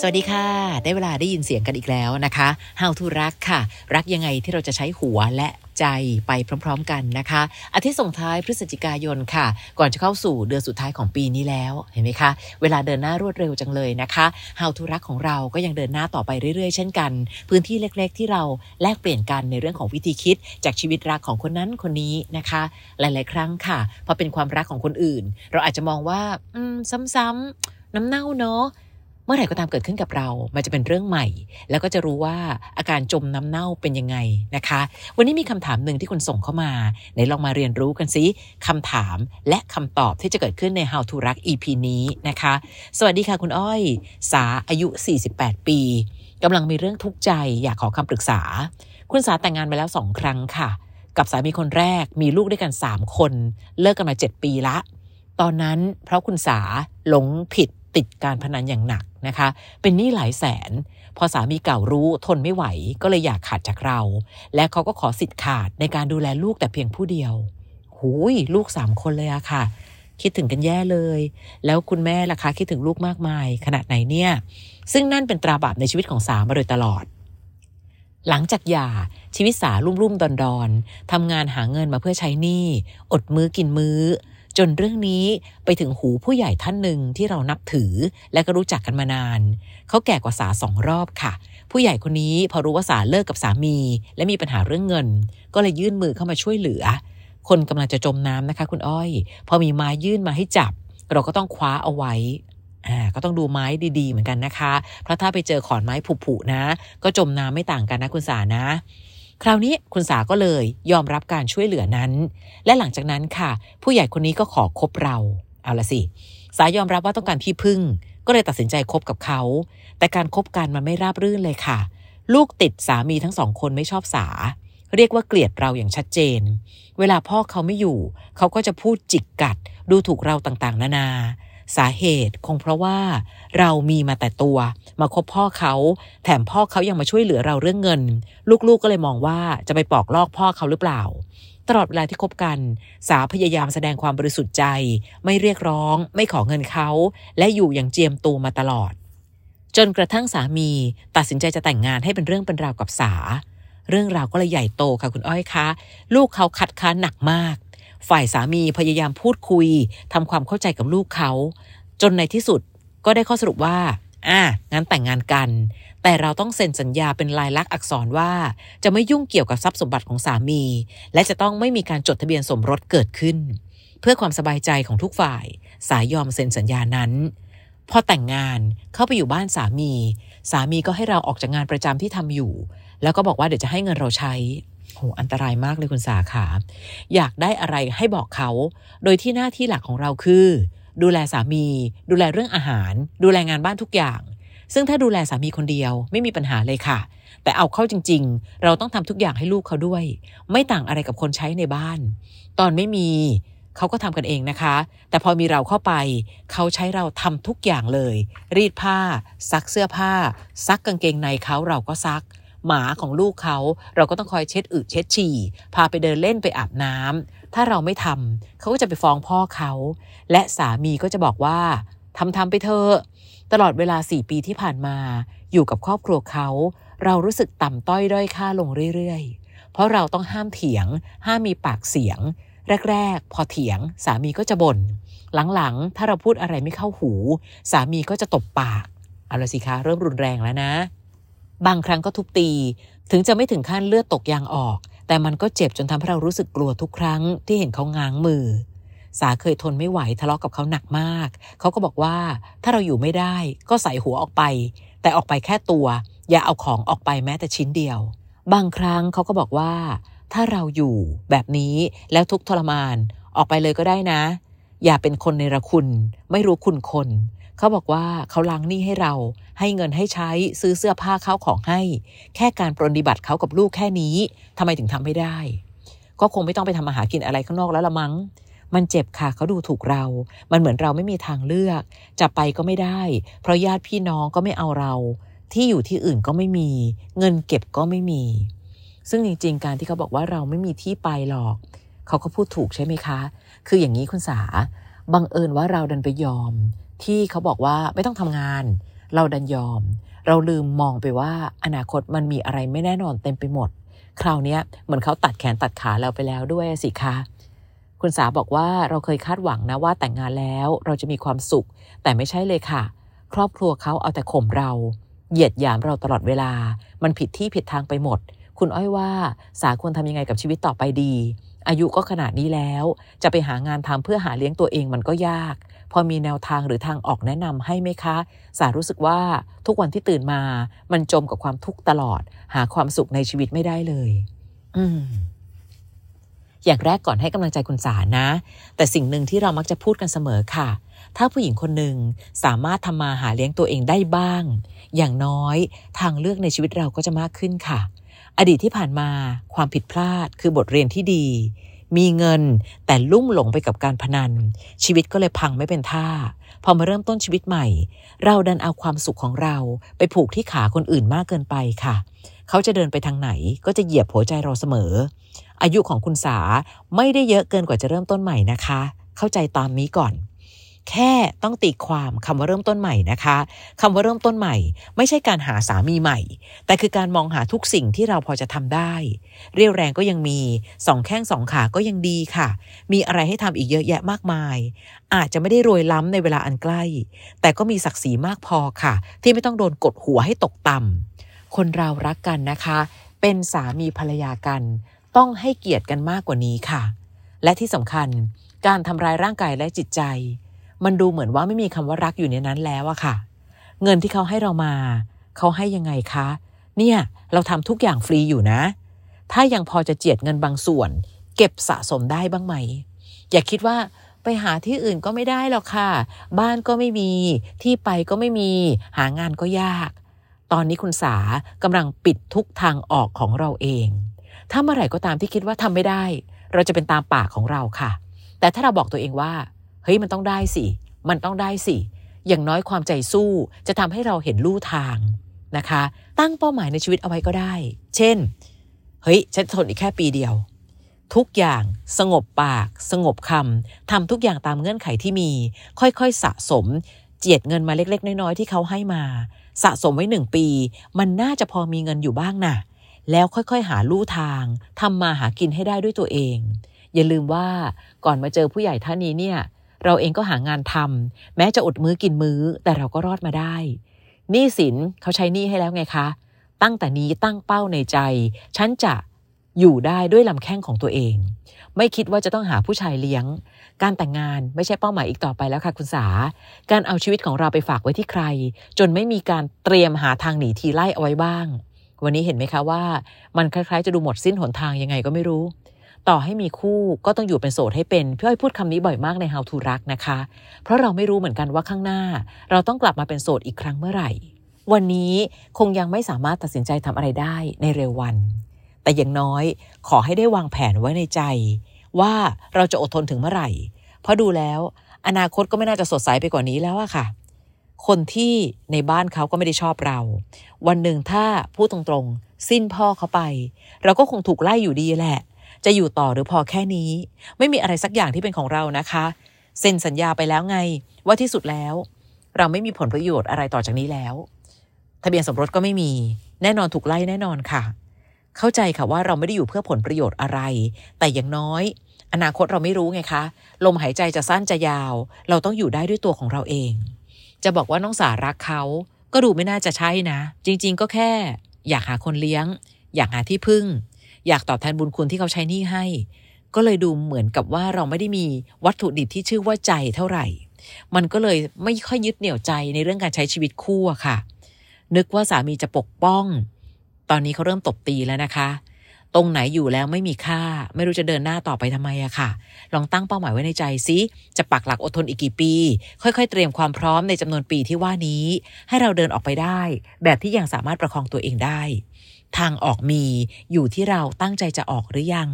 สวัสดีค่ะ ได้เวลาได้ยินเสียงกันอีกแล้วนะคะ How to รักค่ะ รักยังไงที่เราจะใช้หัวและใจไปพร้อมๆกันนะคะ อาทิตย์ส่งท้ายพฤศจิกายนค่ะ ก่อนจะเข้าสู่เดือนสุดท้ายของปีนี้แล้วเห็นไหมคะ เวลาเดินหน้ารวดเร็วจังเลยนะคะ How to รักของเราก็ยังเดินหน้าต่อไปเรื่อยๆ เช่นกัน พื้นที่เล็กๆ ที่เราแลกเปลี่ยนกันในเรื่องของวิธีคิด จากชีวิตรักของคนนั้นคนนี้นะคะ หลาย ๆ ครั้งค่ะพอเป็นความรักของคนอื่น เราอาจจะมองว่า อืม ซ้ำๆน้ำเน่าเนาะ เมื่อไหร่ก็ตามเกิดขึ้นกับเรามันจะเป็นเรื่องใหม่ แล้วก็จะรู้ว่าอาการจมน้ำเน่าเป็นยังไงนะคะ วันนี้มีคำถามหนึ่งที่คุณส่งเข้ามาไหนลองมาเรียนรู้กันซิคำถามและคำตอบที่จะเกิดขึ้นใน How to รัก EP นี้นะคะ สวัสดีค่ะคุณอ้อย สาอายุ 48 ปีกำลังมีเรื่องทุกข์ใจ อยากขอคำปรึกษา คุณสาแต่งงานไปแล้วสองครั้งค่ะ กับสามีคนแรกมีลูกด้วยกัน 3 คน เลิกกันมา 7 ปีละ ตอนนั้นเพราะคุณสาหลงผิด ติดการพนันอย่างหนักนะคะ เป็นหนี้หลายแสน พอสามีเก่ารู้ทนไม่ไหวก็เลยอยากขาดจากเรา และเขาก็ขอสิทธิ์ขาดในการดูแลลูกแต่เพียงผู้เดียวหูยลูกสามคนเลยอะค่ะ คิดถึงกันแย่เลย แล้วคุณแม่ล่ะคะคิดถึงลูกมากมาย ขนาดไหนเนี่ย ซึ่งนั่นเป็นตราบาปในชีวิตของสามาโดยตลอด หลังจากหย่าชีวิตสาลุ่มรุ่มดอนดอนๆทำงานหาเงินมาเพื่อใช้หนี้อดมื้อกินมื้อ จนเรื่องนี้ไปถึงหูผู้ใหญ่ท่านหนึ่งที่เรานับถือและก็รู้จักกันมานานเขาแก่กว่าสาสองรอบค่ะ ผู้ใหญ่คนนี้พอรู้ว่าสาเลิกกับสามี และมีปัญหาเรื่องเงิน ก็เลยยื่นมือเข้ามาช่วยเหลือ คนกำลังจะจมน้ำนะคะ คุณอ้อย พอมีไม้ยื่นมาให้จับ เราก็ต้องคว้าเอาไว้ก็ต้องดูไม้ดีๆ เหมือนกันนะคะ เพราะถ้าไปเจอขอนไม้ผุๆนะ ก็จมน้ำไม่ต่างกันนะคุณสานะ คราวนี้คุณสาก็เลยยอมรับการช่วยเหลือนั้น และหลังจากนั้นค่ะ ผู้ใหญ่คนนี้ก็ขอคบเรา เอาละสิ สายอมรับว่าต้องการที่พึ่ง ก็เลยตัดสินใจคบกับเขา แต่การคบกันมันไม่ราบรื่นเลยค่ะ ลูกติดสามีทั้งสองคนไม่ชอบสา เรียกว่าเกลียดเราอย่างชัดเจน เวลาพ่อเขาไม่อยู่ เขาก็จะพูดจิกกัด ดูถูกเราต่างๆ นานา สาเหตุคงเพราะว่าเรามีมาแต่ตัว มาคบพ่อเขาแถมพ่อเขายังมาช่วยเหลือเราเรื่องเงิน ลูกๆก็เลยมองว่าจะไปปอกลอกพ่อเขาหรือเปล่า ตลอดเวลาที่คบกัน สาพยายามแสดงความบริสุทธิ์ใจ ไม่เรียกร้อง ไม่ขอเงินเขา และอยู่อย่างเจียมตัวมาตลอด จนกระทั่งสามีตัดสินใจจะแต่งงานให้เป็นเรื่องเป็นราวกับสา เรื่องราวก็เลยใหญ่โตค่ะคุณอ้อยคะ ลูกเขาคัดค้านหนักมาก ฝ่ายสามีพยายามพูดคุยทำความเข้าใจกับลูกเขา จนในที่สุดก็ได้ข้อสรุปว่าอะงั้นแต่งงานกัน แต่เราต้องเซ็นสัญญาเป็นลายลักษณ์อักษรว่า จะไม่ยุ่งเกี่ยวกับทรัพย์สมบัติของสามี และจะต้องไม่มีการจดทะเบียนสมรสเกิดขึ้น เพื่อความสบายใจของทุกฝ่าย สายยอมเซ็นสัญญานั้นพอแต่งงานเข้าไปอยู่บ้านสามี สามีก็ให้เราออกจากงานประจำที่ทำอยู่ แล้วก็บอกว่าเดี๋ยวจะให้เงินเราใช้ โหอันตรายมากเลยคุณสาขาอยากได้อะไรให้บอกเขา โดยที่หน้าที่หลักของเราคือ ดูแลสามี ดูแลเรื่องอาหาร ดูแลงานบ้านทุกอย่าง ซึ่งถ้าดูแลสามีคนเดียวไม่มีปัญหาเลยค่ะ แต่เอาเข้าจริง ๆ เราต้องทำทุกอย่างให้ลูกเขาด้วย ไม่ต่างอะไรกับคนใช้ในบ้าน ตอนไม่มีเขาก็ทำกันเองนะคะ แต่พอมีเราเข้าไป เขาใช้เราทำทุกอย่างเลย รีดผ้า ซักเสื้อผ้า ซักกางเกงในเขาเราก็ซัก หมาของลูกเขาเราก็ต้องคอยเช็ดอึเช็ดฉี่พาไปเดินเล่นไปอาบน้ำถ้าเราไม่ทำเขาก็จะไปฟ้องพ่อเขา และสามีก็จะบอกว่าทำทำไปเถอะตลอดเวลาสี่ปีที่ผ่านมา อยู่กับครอบครัวเขา เรารู้สึกต่ำต้อยด้อยค่าลงเรื่อยๆ เพราะเราต้องห้ามเถียง ห้ามมีปากเสียง แรกๆ พอเถียง สามีก็จะบน่นหลังๆ ถ้าเราพูดอะไรไม่เข้าหู สามีก็จะตบปาก เอาละสิคะ เริ่มรุนแรงแล้วนะ บางครั้งก็ทุบตีถึงจะไม่ถึงขั้นเลือดตกยางออกแต่มันก็เจ็บจนทำให้เรารู้สึกกลัวทุกครั้งที่เห็นเขาง้างมือ สาเคยทนไม่ไหวทะเลาะกับเขาหนักมาก เขาก็บอกว่าถ้าเราอยู่ไม่ได้ก็ใส่หัวออกไป แต่ออกไปแค่ตัว อย่าเอาของออกไปแม้แต่ชิ้นเดียว บางครั้งเขาก็บอกว่า ถ้าเราอยู่แบบนี้แล้วทุกทรมาน ออกไปเลยก็ได้นะ อย่าเป็นคนในระคุณไม่รู้คุณคนเขาบอกว่าเขาล้างหนี้ให้เรา ให้เงินให้ใช้ซื้อเสื้อผ้าเข้าของให้ แค่การปรนนิบัติเขากับลูกแค่นี้ทำไมถึงทำไม่ได้ ก็คงไม่ต้องไปทำอาหารกินอะไรข้างนอกแล้วละมั้ง มันเจ็บค่ะเขาดูถูกเรา มันเหมือนเราไม่มีทางเลือก จะไปก็ไม่ได้ เพราะญาติพี่น้องก็ไม่เอาเรา ที่อยู่ที่อื่นก็ไม่มี เงินเก็บก็ไม่มี ซึ่งจริง ๆ การที่เขาบอกว่าเราไม่มีที่ไปหรอก เขาก็พูดถูกใช่ไหมคะ คืออย่างนี้คุณสาบังเอิญว่าเราดันไปยอม ที่เขาบอกว่าไม่ต้องทำงาน เราดันยอม เราลืมมองไปว่าอนาคตมันมีอะไรไม่แน่นอนเต็มไปหมด คราวนี้เหมือนเขาตัดแขนตัดขาเราไปแล้วด้วยสิคะคุณสาบอกว่าเราเคยคาดหวังนะว่าแต่งงานแล้วเราจะมีความสุข แต่ไม่ใช่เลยค่ะ ครอบครัวเขาเอาแต่ข่มเรา เหยียดหยามเราตลอดเวลา มันผิดที่ผิดทางไปหมด คุณอ้อยว่าสาควรทำยังไงกับชีวิตต่อไปดี อายุก็ขนาดนี้แล้วจะไปหางานทำเพื่อหาเลี้ยงตัวเองมันก็ยาก พอมีแนวทางหรือทางออกแนะนำให้ไหมคะ สารู้สึกว่าทุกวันที่ตื่นมามันจมกับความทุกข์ตลอด หาความสุขในชีวิตไม่ได้เลย อืมอย่างแรกก่อนให้กำลังใจคุณสานะ แต่สิ่งหนึ่งที่เรามักจะพูดกันเสมอค่ะ ถ้าผู้หญิงคนหนึ่งสามารถทำมาหาเลี้ยงตัวเองได้บ้าง อย่างน้อยทางเลือกในชีวิตเราก็จะมากขึ้นค่ะ อดีตที่ผ่านมาความผิดพลาดคือบทเรียนที่ดีมีเงินแต่ลุ่มหลงไปกับการพนัน ชีวิตก็เลยพังไม่เป็นท่า พอมาเริ่มต้นชีวิตใหม่ เราดันเอาความสุขของเราไปผูกที่ขาคนอื่นมากเกินไปค่ะ เขาจะเดินไปทางไหนก็จะเหยียบหัวใจเราเสมอ อายุของคุณสาไม่ได้เยอะเกินกว่าจะเริ่มต้นใหม่นะคะ เข้าใจตามนี้ก่อน แค่ต้องตีความคำว่าเริ่มต้นใหม่นะคะคำว่าเริ่มต้นใหม่ ไม่ใช่การหาสามีใหม่ แต่คือการมองหาทุกสิ่งที่เราพอจะทำได้ เรียวแรงก็ยังมีสองแข้งสองขาก็ยังดีค่ะ มีอะไรให้ทำอีกเยอะแยะมากมาย อาจจะไม่ได้รวยล้ำในเวลาอันใกล้ แต่ก็มีศักดิ์ศรีมากพอค่ะ ที่ไม่ต้องโดนกดหัวให้ตกต่ำคนเรารักกันนะคะ เป็นสามีภรรยากัน ต้องให้เกียรติกันมากกว่านี้ค่ะ และที่สำคัญการทำร้ายร่างกายและจิตใจ มันดูเหมือนว่าไม่มีคำว่ารักอยู่ในนั้นแล้วอะค่ะ เงินที่เขาให้เรามาเขาให้ยังไงคะ เนี่ย เราทำทุกอย่างฟรีอยู่นะ ถ้ายังพอจะเจียดเงินบางส่วน เก็บสะสมได้บ้างไหม อย่าคิดว่าไปหาที่อื่นก็ไม่ได้หรอกค่ะ บ้านก็ไม่มี ที่ไปก็ไม่มี หางานก็ยาก ตอนนี้คุณสากำลังปิดทุกทางออกของเราเอง ถ้าเมื่อไหร่ก็ตามที่คิดว่าทำไม่ได้ เราจะเป็นตามปากของเราค่ะ แต่ถ้าเราบอกตัวเองว่า ฮ้ยมันต้องได้สิมันต้องได้สิอย่างน้อยความใจสู้จะทำให้เราเห็นลู่ทางนะคะ ตั้งเป้าหมายในชีวิตเอาไว้ก็ได้ เช่น เฮ้ย ฉันทนอีกแค่ปีเดียว ทุกอย่างสงบปาก สงบคำทำทุกอย่างตามเงื่อนไขที่มี ค่อยๆสะสม เจียดเงินมาเล็ก ๆ น้อยๆที่เขาให้มา สะสมไว้หนึ่งปี มันน่าจะพอมีเงินอยู่บ้างนะ่ะ แล้วค่อยๆหาลู่ทางทำมาหากินให้ได้ด้วยตัวเอง อย่าลืมว่าก่อนมาเจอผู้ใหญ่ท่านนี้เนี่ย เราเองก็หางานทำแม้จะอดมื้อกินมื้อ แต่เราก็รอดมาได้หนี้สินเขาใช้หนี้ให้แล้วไงคะ ตั้งแต่นี้ตั้งเป้าในใจ ฉันจะอยู่ได้ด้วยลำแข้งของตัวเอง ไม่คิดว่าจะต้องหาผู้ชายเลี้ยง การแต่งงานไม่ใช่เป้าหมายอีกต่อไปแล้วค่ะคุณสา การเอาชีวิตของเราไปฝากไว้ที่ใคร จนไม่มีการเตรียมหาทางหนีทีไล่เอาไว้บ้าง วันนี้เห็นไหมคะว่า มันคล้ายๆจะดูหมดสิ้นหนทางยังไงก็ไม่รู้ ต่อให้มีคู่ก็ต้องอยู่เป็นโสดให้เป็นพี่อ้อยพูดคำนี้บ่อยมากใน How to รักนะคะ เพราะเราไม่รู้เหมือนกันว่าข้างหน้า เราต้องกลับมาเป็นโสดอีกครั้งเมื่อไหร่ วันนี้คงยังไม่สามารถตัดสินใจทำอะไรได้ในเร็ววัน แต่อย่างน้อยขอให้ได้วางแผนไว้ในใจ ว่าเราจะอดทนถึงเมื่อไหร่ เพราะดูแล้ว อนาคตก็ไม่น่าจะสดใสไปกว่านี้แล้วอะค่ะ คนที่ในบ้านเขาก็ไม่ได้ชอบเรา วันหนึ่งถ้าพูดตรงๆ สิ้นพ่อเขาไป เราก็คงถูกไล่อยู่ดีแหละ จะอยู่ต่อหรือพอแค่นี้ ไม่มีอะไรสักอย่างที่เป็นของเรานะคะเซ็นสัญญาไปแล้วไง ว่าที่สุดแล้ว เราไม่มีผลประโยชน์อะไรต่อจากนี้แล้ว ทะเบียนสมรสก็ไม่มี แน่นอนถูกไล่แน่นอนค่ะ เข้าใจค่ะว่าเราไม่ได้อยู่เพื่อผลประโยชน์อะไร แต่อย่างน้อย อนาคตเราไม่รู้ไงคะลมหายใจจะสั้นจะยาว เราต้องอยู่ได้ด้วยตัวของเราเอง จะบอกว่าน้องสารักเขาก็ดูไม่น่าจะใช่นะ จริง ๆ ก็แค่ อยากหาคนเลี้ยง อยากหาที่พึ่ง อยากตอบแทนบุญคุณที่เขาใช้หนี้ให้ ก็เลยดูเหมือนกับว่าเราไม่ได้มีวัตถุดิบที่ชื่อว่าใจเท่าไหร่ มันก็เลยไม่ค่อยยึดเหนี่ยวใจในเรื่องการใช้ชีวิตคู่อะค่ะ นึกว่าสามีจะปกป้อง ตอนนี้เขาเริ่มตบตีแล้วนะคะ ตรงไหนอยู่แล้วไม่มีค่า ไม่รู้จะเดินหน้าต่อไปทำไมอะค่ะ ลองตั้งเป้าหมายไว้ในใจซิจะปักหลักอดทนอีกกี่ปี ค่อยๆ เตรียมความพร้อมในจำนวนปีที่ว่านี้ ให้เราเดินออกไปได้ แบบที่ยังสามารถประคองตัวเองได้ ทางออกมีอยู่ที่เราตั้งใจจะออกหรือยัง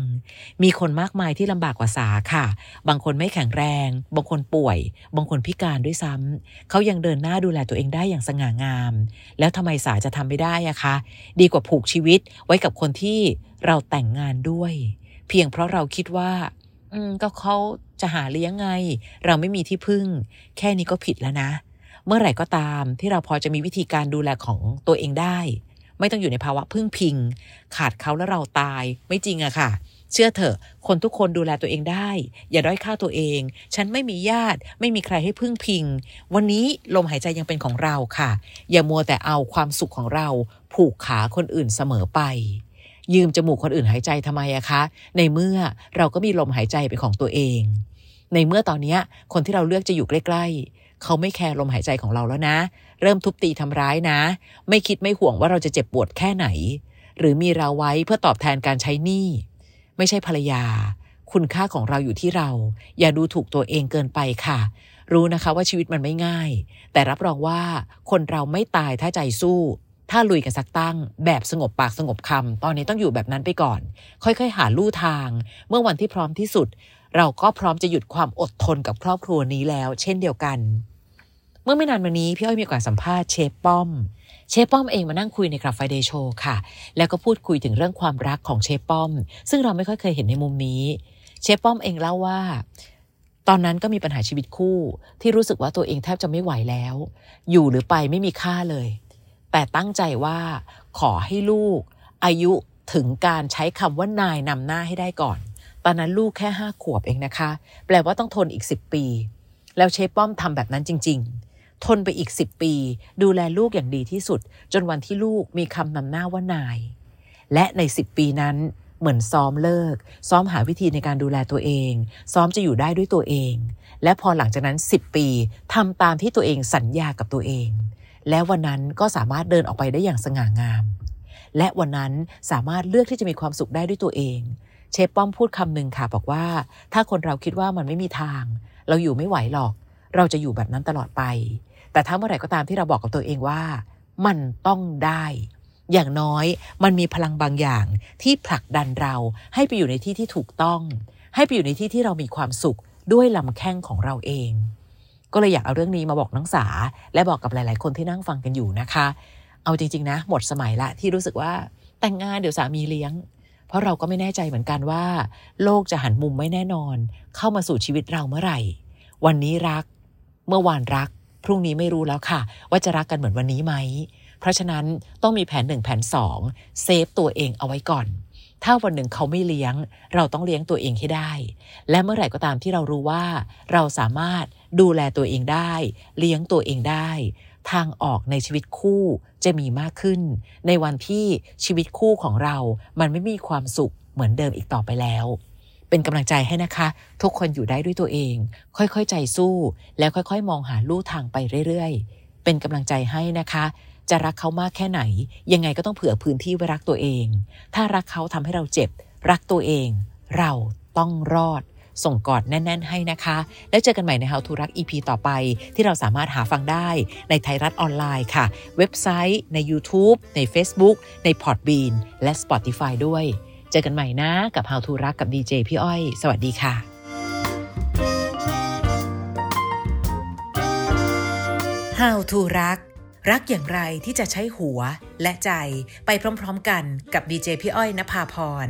มีคนมากมายที่ลำบากกว่าสาค่ะ บางคนไม่แข็งแรง บางคนป่วย บางคนพิการด้วยซ้ำเขายังเดินหน้าดูแลตัวเองได้อย่างสง่างาม แล้วทำไมสาจะทำไม่ได้อะคะ ดีกว่าผูกชีวิตไว้กับคนที่เราแต่งงานด้วย เพียงเพราะเราคิดว่า อืมก็เขาจะหาเลี้ยงไง เราไม่มีที่พึ่ง แค่นี้ก็ผิดแล้วนะ เมื่อไหร่ก็ตามที่เราพอจะมีวิธีการดูแลของตัวเองได้ ไม่ต้องอยู่ในภาวะพึ่งพิง ขาดเขาแล้วเราตาย ไม่จริงอะค่ะ เชื่อเถอะ คนทุกคนดูแลตัวเองได้ อย่าด้อยค่าตัวเอง ฉันไม่มีญาติ ไม่มีใครให้พึ่งพิง วันนี้ลมหายใจยังเป็นของเราค่ะ อย่ามัวแต่เอาความสุขของเรา ผูกขาคนอื่นเสมอไป ยืมจมูกคนอื่นหายใจทำไมอะคะ ในเมื่อเราก็มีลมหายใจเป็นของตัวเอง ในเมื่อตอนนี้คนที่เราเลือกจะอยู่ใกล้ๆ เขาไม่แคร์ลมหายใจของเราแล้วนะ เริ่มทุบตีทำร้ายนะ ไม่คิดไม่ห่วงว่าเราจะเจ็บปวดแค่ไหน หรือมีเราไว้เพื่อตอบแทนการใช้หนี้ไม่ใช่ภรรยา คุณค่าของเราอยู่ที่เรา อย่าดูถูกตัวเองเกินไปค่ะ รู้นะคะว่าชีวิตมันไม่ง่าย แต่รับรองว่าคนเราไม่ตายถ้าใจสู้ถ้าลุยกันสักตั้ง แบบสงบปากสงบคำตอนนี้ต้องอยู่แบบนั้นไปก่อน ค่อยๆ หาลู่ทาง เมื่อวันที่พร้อมที่สุด เราก็พร้อมจะหยุดความอดทนกับครอบครัวนี้แล้ว เช่นเดียวกัน เมื่อไม่นานมานี้พี่อ้อยมีกาสสัมภาษณ์เชฟป้อม เชฟป้อมเองมานั่งคุยในคลับไฟเดย์โชว์ค่ะ แล้วก็พูดคุยถึงเรื่องความรักของเชฟป้อม ซึ่งเราไม่ค่อยเคยเห็นในมุมนี้ เชฟป้อมเองเล่าว่า ตอนนั้นก็มีปัญหาชีวิตคู่ ที่รู้สึกว่าตัวเองแทบจะไม่ไหวแล้ว อยู่หรือไปไม่มีค่าเลย แต่ตั้งใจว่าขอให้ลูก อายุถึงการใช้คำว่านายนำหน้าให้ได้ก่อน ตอนนั้นลูกแค่ห้าขวบเองนะคะ แปลว่าต้องทนอีกสิบปี แล้วเชฟป้อมทำแบบนั้นจริง ๆ ทนไปอีกสิบปี ดูแลลูกอย่างดีที่สุด จนวันที่ลูกมีคำนำหน้าว่านาย และในสิบปีนั้นเหมือนซ้อมเลิก ซ้อมหาวิธีในการดูแลตัวเอง ซ้อมจะอยู่ได้ด้วยตัวเอง และพอหลังจากนั้น 10 ปีทำตามที่ตัวเองสัญญากับตัวเอง และวันนั้นก็สามารถเดินออกไปได้อย่างสง่างาม และวันนั้นสามารถเลือกที่จะมีความสุขได้ด้วยตัวเอง ป้อมพูดคำหนึ่งค่ะบอกว่าถ้าคนเราคิดว่ามันไม่มีทาง เราอยู่ไม่ไหวหรอก เราจะอยู่แบบนั้นตลอดไป แต่ถ้าเมื่อไหร่ก็ตามที่เราบอกกับตัวเองว่า มันต้องได้ อย่างน้อยมันมีพลังบางอย่างที่ผลักดันเราให้ไปอยู่ในที่ที่ถูกต้อง ให้ไปอยู่ในที่ที่เรามีความสุขด้วยลำแข้งของเราเอง ก็เลยอยากเอาเรื่องนี้มาบอกน้องสาและบอกกับหลาย ๆ คนที่นั่งฟังกันอยู่นะคะ เอาจริง ๆ นะ หมดสมัยละที่รู้สึกว่าแต่งงานเดี๋ยวสามีเลี้ยง ราะเราก็ไม่แน่ใจเหมือนกันว่า โลกจะหันมุมไม่แน่นอน เข้ามาสู่ชีวิตเราเมื่อไหร่ วันนี้รัก เมื่อวานรัก พรุ่งนี้ไม่รู้แล้วค่ะ ว่าจะรักกันเหมือนวันนี้ไหม เพราะฉะนั้นต้องมีแผนหนึ่งแผนสองเซฟตัวเองเอาไว้ก่อน ถ้าวันหนึ่งเขาไม่เลี้ยง เราต้องเลี้ยงตัวเองให้ได้ และเมื่อไหร่ก็ตามที่เรารู้ว่า เราสามารถดูแลตัวเองได้ เลี้ยงตัวเองได้ ทางออกในชีวิตคู่จะมีมากขึ้น ในวันที่ชีวิตคู่ของเรามันไม่มีความสุขเหมือนเดิมอีกต่อไปแล้ว เป็นกำลังใจให้นะคะ ทุกคนอยู่ได้ด้วยตัวเอง ค่อยๆ ใจสู้ แล้วค่อยๆ มองหาลู่ทางไปเรื่อยๆ เป็นกำลังใจให้นะคะ จะรักเขามากแค่ไหน ยังไงก็ต้องเผื่อพื้นที่ไว้รักตัวเอง ถ้ารักเขาทำให้เราเจ็บ รักตัวเอง เราต้องรอด ส่งกอดแน่น ๆ ให้นะคะ แล้วเจอกันใหม่ใน How to รัก EP ต่อไป ที่เราสามารถหาฟังได้ในไทยรัฐออนไลน์ค่ะ เว็บไซต์ ใน YouTube ใน Facebook ใน Podbean และ Spotify ด้วย เจอกันใหม่นะกับ How to รักกับดีเจพี่อ้อย สวัสดีค่ะ How to รัก รักอย่างไรที่จะใช้หัวและใจไปพร้อมๆกันกับดีเจพี่อ้อยนภาพร